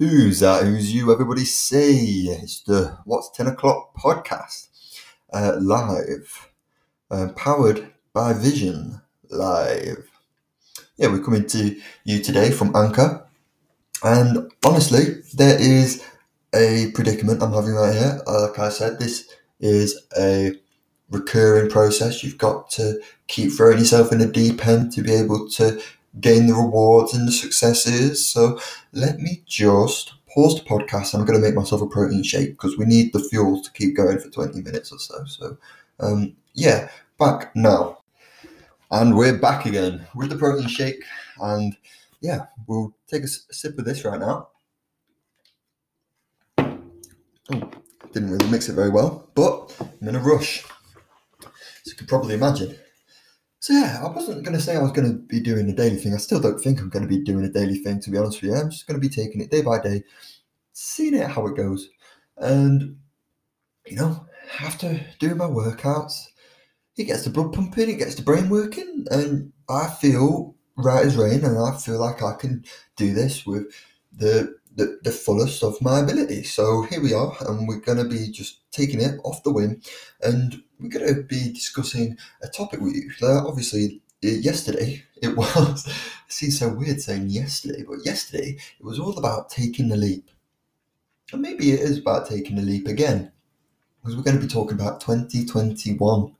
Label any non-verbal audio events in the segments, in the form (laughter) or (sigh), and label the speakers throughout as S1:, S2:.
S1: Who's that? Who's you? Everybody say it's the What's 10 O'Clock podcast uh, live, uh, powered by Vision Live. Yeah, we're coming to you today from Anchor. And honestly, there is a predicament I'm having right here. Uh, like I said, this is a recurring process. You've got to keep throwing yourself in the deep end to be able to gain the rewards and the successes. So let me just pause the podcast. I'm going to make myself a protein shake because we need the fuel to keep going for 20 minutes or so. So, um, yeah, back now. And we're back again with the protein shake. And yeah, we'll take a sip of this right now. Oh, didn't really mix it very well, but I'm in a rush. So you can probably imagine. So yeah, I wasn't going to say I was going to be doing a daily thing. I still don't think I'm going to be doing a daily thing, to be honest with you. I'm just going to be taking it day by day, seeing it how it goes, and you know, after doing my workouts, it gets the blood pumping, it gets the brain working, and I feel right as rain, and I feel like I can do this with the the, the fullest of my ability. So here we are, and we're going to be just taking it off the whim, and we're going to be discussing a topic with you. Obviously, uh, yesterday it (laughs) was. it seems so weird saying yesterday, but yesterday it was all about taking the leap, and maybe it is about taking the leap again, because we're going to be talking about 2021.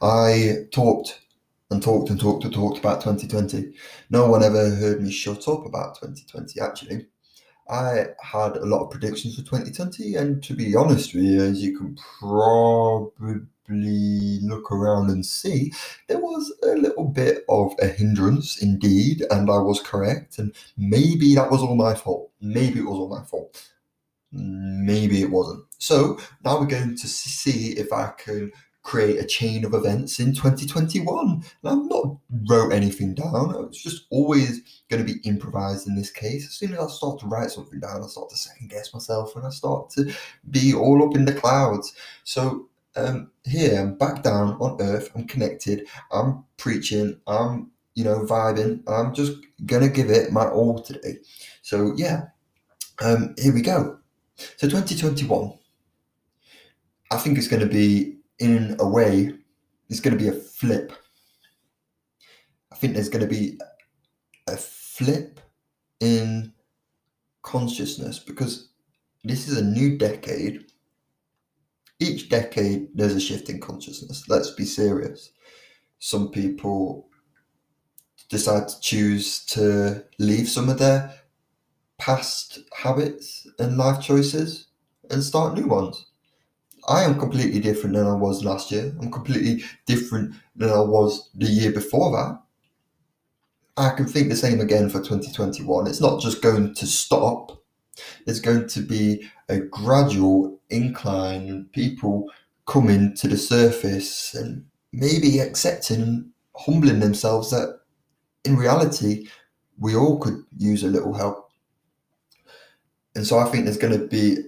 S1: I talked and talked and talked and talked about 2020. No one ever heard me shut up about 2020, actually. I had a lot of predictions for 2020, and to be honest with you, as you can probably look around and see, there was a little bit of a hindrance indeed, and I was correct. And maybe that was all my fault. Maybe it was all my fault. Maybe it wasn't. So now we're going to see if I can create a chain of events in 2021. And I've not wrote anything down. It's just always going to be improvised in this case. As soon as I start to write something down, I start to second guess myself and I start to be all up in the clouds. So um, here I'm back down on earth. I'm connected. I'm preaching. I'm you know vibing. I'm just gonna give it my all today. So yeah, um, here we go. So 2021. I think it's to be in a way, it's to be a flip. I think there's to be a flip in consciousness because this is a new decade. Each decade, there's a shift in consciousness. Let's be serious. Some people decide to choose to leave some of their past habits and life choices and start new ones. I am completely different than I was last year. I'm completely different than I was the year before that. I can think the same again for 2021. It's not just going to stop. There's going to be a gradual incline and people coming to the surface and maybe accepting and humbling themselves that in reality we all could use a little help. And so I think there's going to be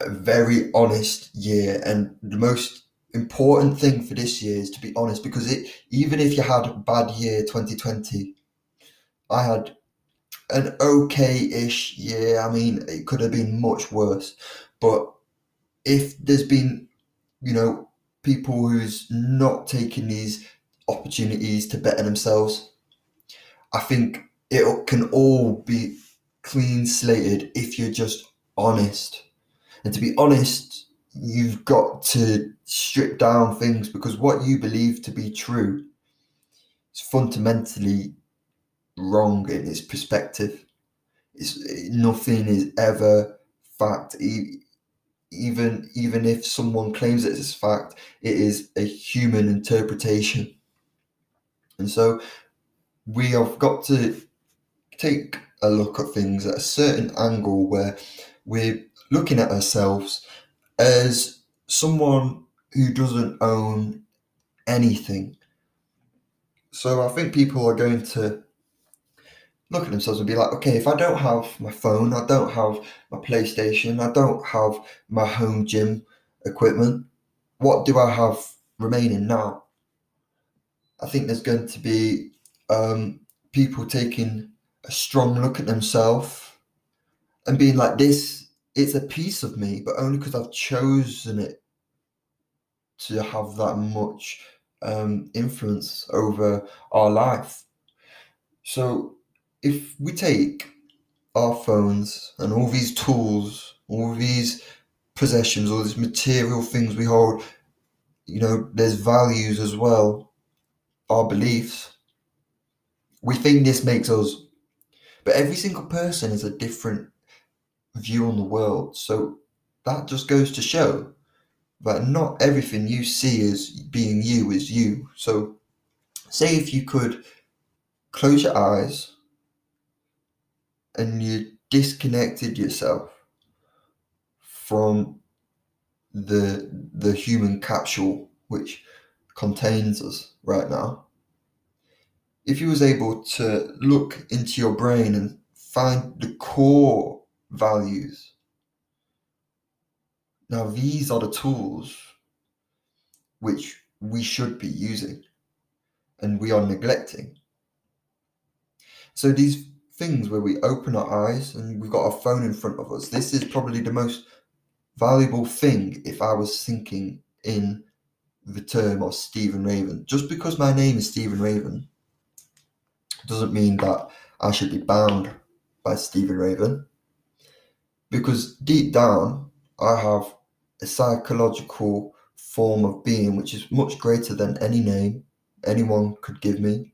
S1: a very honest year. And the most important thing for this year is to be honest because it even if you had a bad year 2020, I had an okay-ish year. I mean, it could have been much worse. But if there's been, you know, people who's not taking these opportunities to better themselves, I think it can all be clean slated if you're just honest. And to be honest, you've got to strip down things because what you believe to be true is fundamentally wrong in its perspective. It's, nothing is ever fact. Even even if someone claims it as fact, it is a human interpretation. And so we have got to take a look at things at a certain angle where we're looking at ourselves as someone who doesn't own anything. So I think people are going to look at themselves and be like, okay, if I don't have my phone, I don't have my PlayStation, I don't have my home gym equipment, what do I have remaining now? I think there's going to be um, people taking a strong look at themselves and being like this it's a piece of me but only because i've chosen it to have that much um, influence over our life so if we take our phones and all these tools all these possessions all these material things we hold you know there's values as well our beliefs we think this makes us but every single person is a different view on the world. So that just goes to show that not everything you see as being you is you. So, say if you could close your eyes and you disconnected yourself from the the human capsule which contains us right now if you was able to look into your brain and find the core values now these are the tools which we should be using and we are neglecting. So these things where we open our eyes and we've got our phone in front of us this is probably the most valuable thing if i was thinking in the term of stephen raven just because my name is stephen raven doesn't mean that I should be bound by Stephen Raven. Because deep down, I have a psychological form of being which is much greater than any name anyone could give me.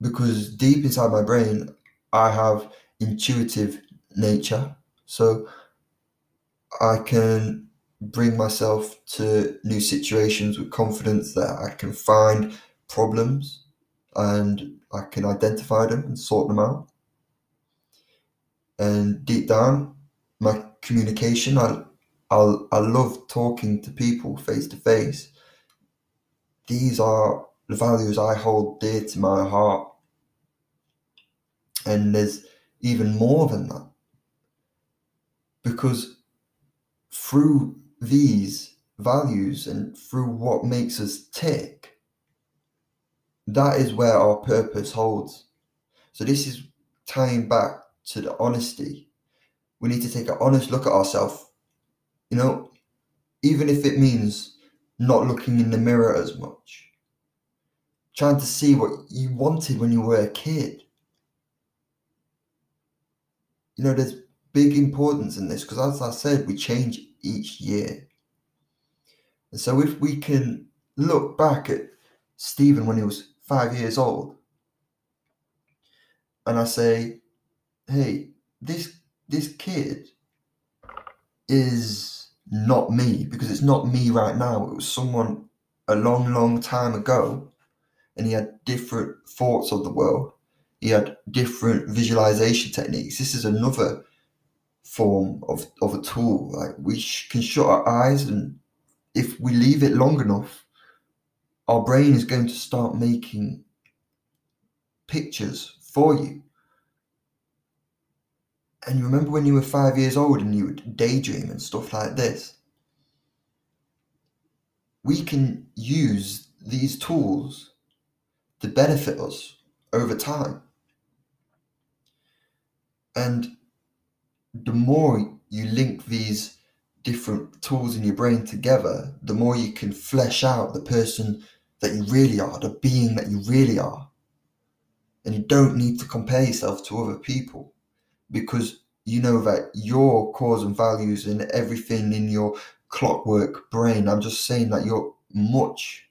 S1: Because deep inside my brain, I have intuitive nature. So I can bring myself to new situations with confidence that I can find problems and I can identify them and sort them out. And deep down, my communication, I, I, I love talking to people face to face. These are the values I hold dear to my heart. And there's even more than that. Because through these values and through what makes us tick, that is where our purpose holds. So this is tying back to the honesty. We need to take an honest look at ourselves. You know, even if it means not looking in the mirror as much. Trying to see what you wanted when you were a kid. You know, there's big importance in this because, as I said, we change each year. And so, if we can look back at Stephen when he was five years old and I say, hey, this this kid is not me because it's not me right now. It was someone a long, long time ago, and he had different thoughts of the world. He had different visualization techniques. This is another form of, of a tool. Like we sh- can shut our eyes, and if we leave it long enough, our brain is going to start making pictures for you. And you remember when you were five years old and you would daydream and stuff like this? We can use these tools to benefit us over time. And the more you link these different tools in your brain together, the more you can flesh out the person that you really are, the being that you really are. And you don't need to compare yourself to other people because you know that your cause and values and everything in your clockwork brain, I'm just saying that you're much,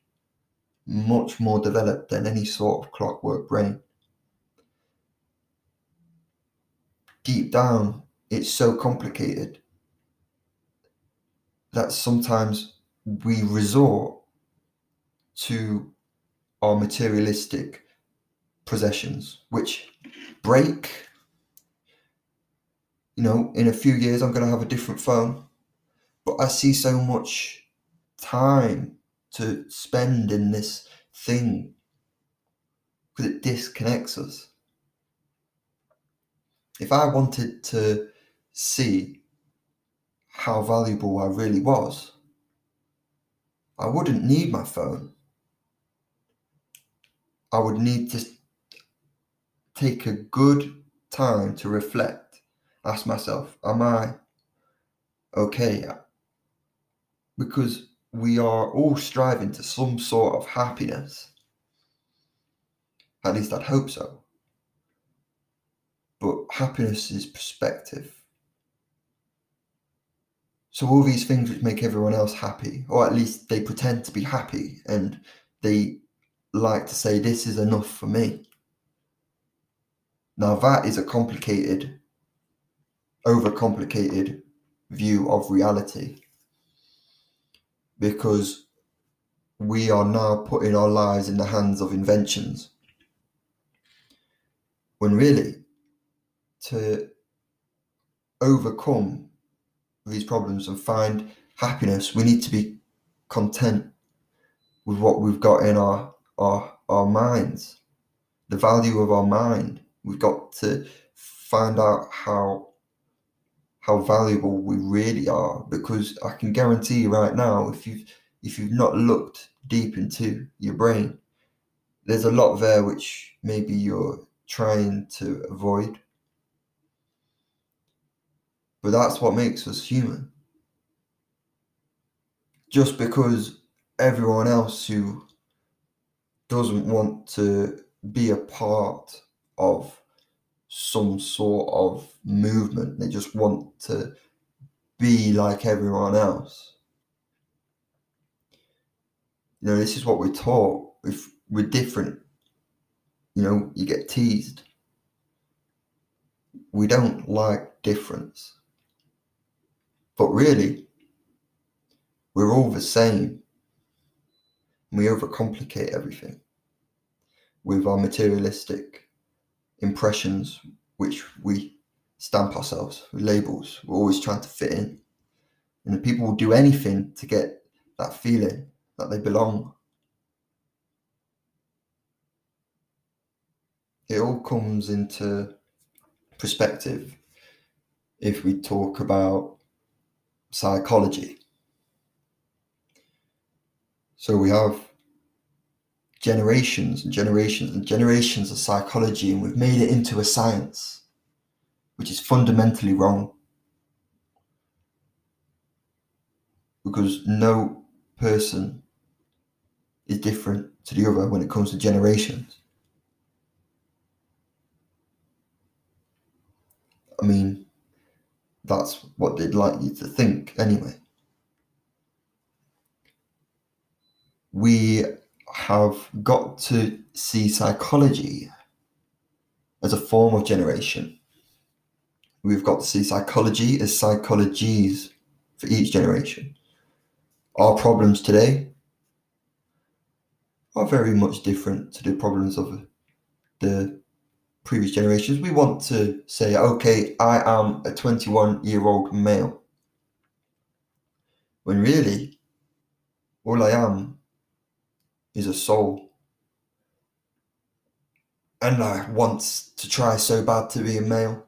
S1: much more developed than any sort of clockwork brain. Deep down, it's so complicated that sometimes we resort to our materialistic possessions, which break. You know, in a few years, I'm going to have a different phone, but I see so much time to spend in this thing because it disconnects us. If I wanted to see how valuable I really was, I wouldn't need my phone. I would need to take a good time to reflect ask myself, am I okay? Because we are all striving to some sort of happiness. At least I'd hope so. But happiness is perspective. So all these things which make everyone else happy, or at least they pretend to be happy and they like to say this is enough for me. Now that is a complicated, overcomplicated view of reality because we are now putting our lives in the hands of inventions. When really, to overcome these problems and find happiness, we need to be content with what we've got in our our our minds, the value of our mind. We've got to find out how how valuable we really are because I can guarantee you right now if you've if you've not looked deep into your brain there's a lot there which maybe you're trying to avoid. But that's what makes us human. Just because everyone else who doesn't want to be a part of some sort of movement. They just want to be like everyone else. You know, this is what we're taught. If we're different, you know, you get teased. We don't like difference. But really, we're all the same. We overcomplicate everything with our materialistic impressions which we stamp ourselves with labels. We're always trying to fit in. And people will do anything to get that feeling that they belong. It all comes into perspective if we talk about psychology. So we have generations and generations and generations of psychology, and we've made it into a science, which is fundamentally wrong. Because no person is different to the other when it comes to generations. I mean, that's what they'd like you to think anyway. We have got to see psychology as a form of generation. We've got to see psychology as psychologies for each generation. Our problems today are very much different to the problems of the previous generations. We want to say, okay, I am a 21 year old male. When really, all I am is a soul. And I want to try so bad to be a male.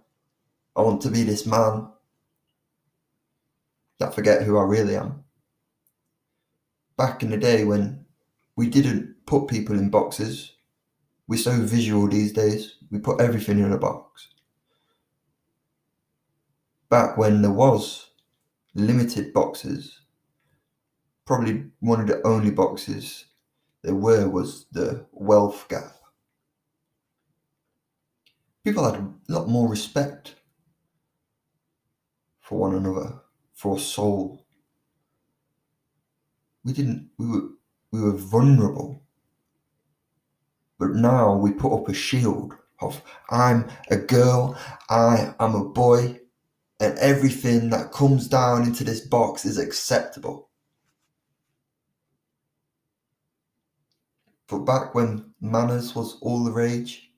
S1: I want to be this man that forget who I really am. Back in the day when we didn't put people in boxes, we're so visual these days, we put everything in a box. Back when there was limited boxes, probably one of the only boxes there were was the wealth gap. People had a lot more respect for one another, for a soul. We didn't, we were, we were vulnerable. But now we put up a shield of I'm a girl, I am a boy, and everything that comes down into this box is acceptable. But back when manners was all the rage,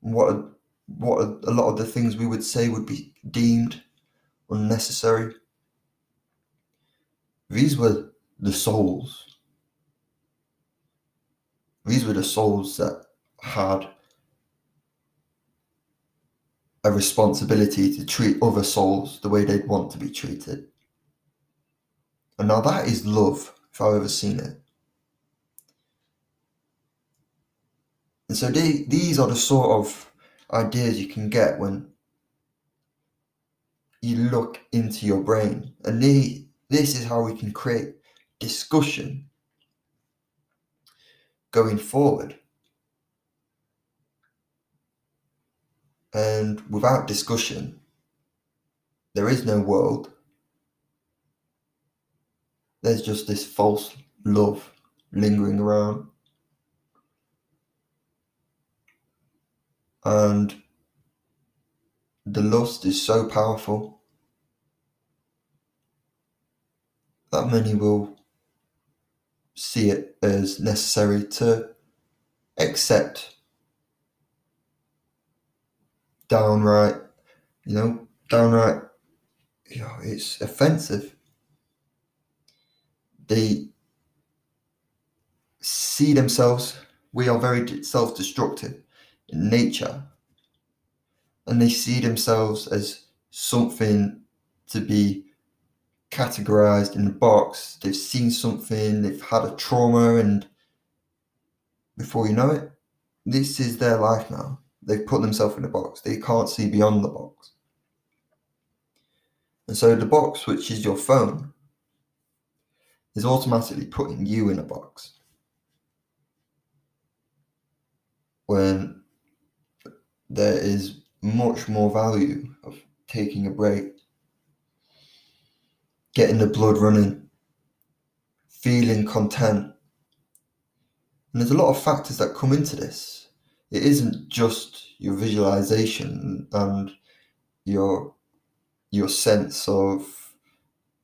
S1: what what a lot of the things we would say would be deemed unnecessary. These were the souls. These were the souls that had a responsibility to treat other souls the way they'd want to be treated. And now that is love, if I've ever seen it. And so they, these are the sort of ideas you can get when you look into your brain. And the, this is how we can create discussion going forward. And without discussion, there is no world. There's just this false love lingering around. And the lust is so powerful that many will see it as necessary to accept downright, you know, downright, you know, it's offensive. They see themselves, we are very self destructive nature, and they see themselves as something to be categorized in a box. They've seen something, they've had a trauma, and before you know it, this is their life now. They've put themselves in a box. They can't see beyond the box. And so the box, which is your phone, is automatically putting you in a box. When there is much more value of taking a break, getting the blood running, feeling content. And there's a lot of factors that come into this. It isn't just your visualization and your your sense of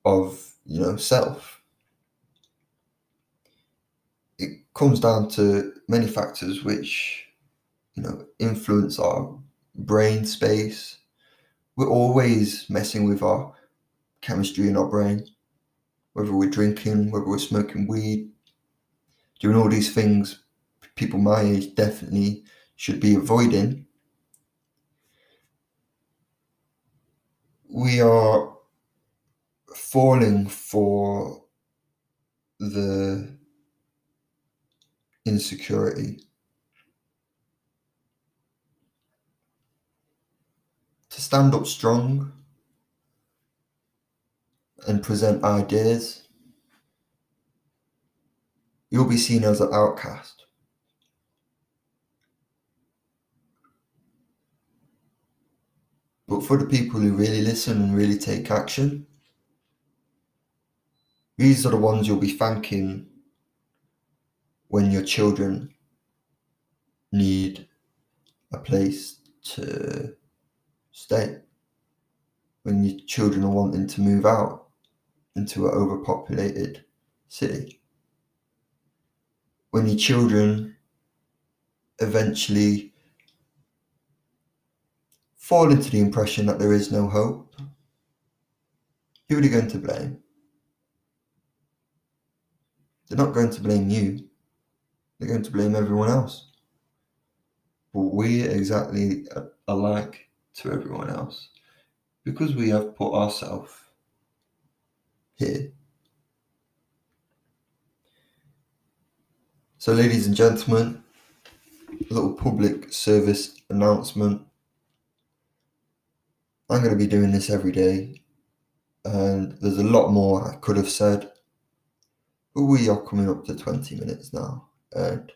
S1: of you know self. It comes down to many factors which you know influence our brain space. We're always messing with our chemistry in our brain, whether we're drinking, whether we're smoking weed, doing all these things people my age definitely should be avoiding. We are falling for the insecurity to stand up strong and present ideas, you'll be seen as an outcast. But for the people who really listen and really take action, these are the ones you'll be thanking when your children need a place to stay, when your children are wanting to move out into an overpopulated city. When your children eventually fall into the impression that there is no hope, who are they going to blame? They're not going to blame you, they're going to blame everyone else. But we're exactly alike to everyone else because we have put ourselves here. So, ladies and gentlemen, a little public service announcement. I'm going to be doing this every day, and there's a lot more I could have said, but we are coming up to 20 minutes now, and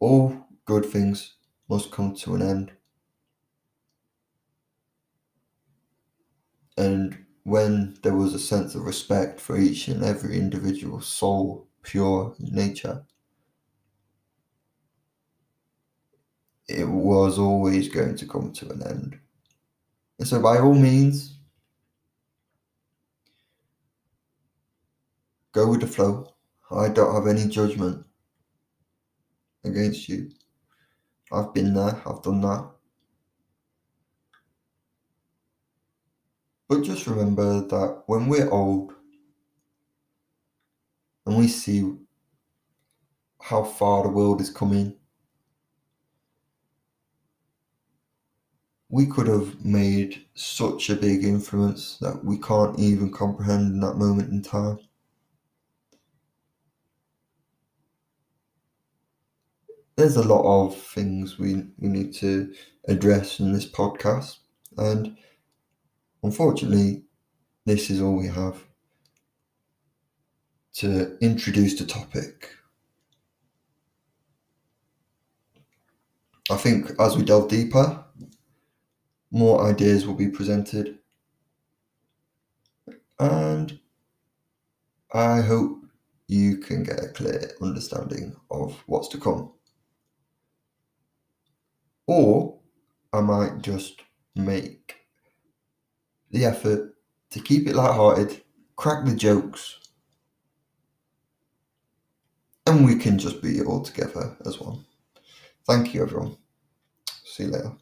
S1: all good things must come to an end. And when there was a sense of respect for each and every individual soul, pure nature, it was always going to come to an end. And so, by all means, go with the flow. I don't have any judgment against you. I've been there, I've done that. But just remember that when we're old and we see how far the world is coming, we could have made such a big influence that we can't even comprehend in that moment in time. There's a lot of things we, we need to address in this podcast, and unfortunately, this is all we have to introduce the topic. I think as we delve deeper, more ideas will be presented. And I hope you can get a clear understanding of what's to come. Or I might just make the effort to keep it light-hearted, crack the jokes, and we can just be all together as one. Thank you, everyone. See you later.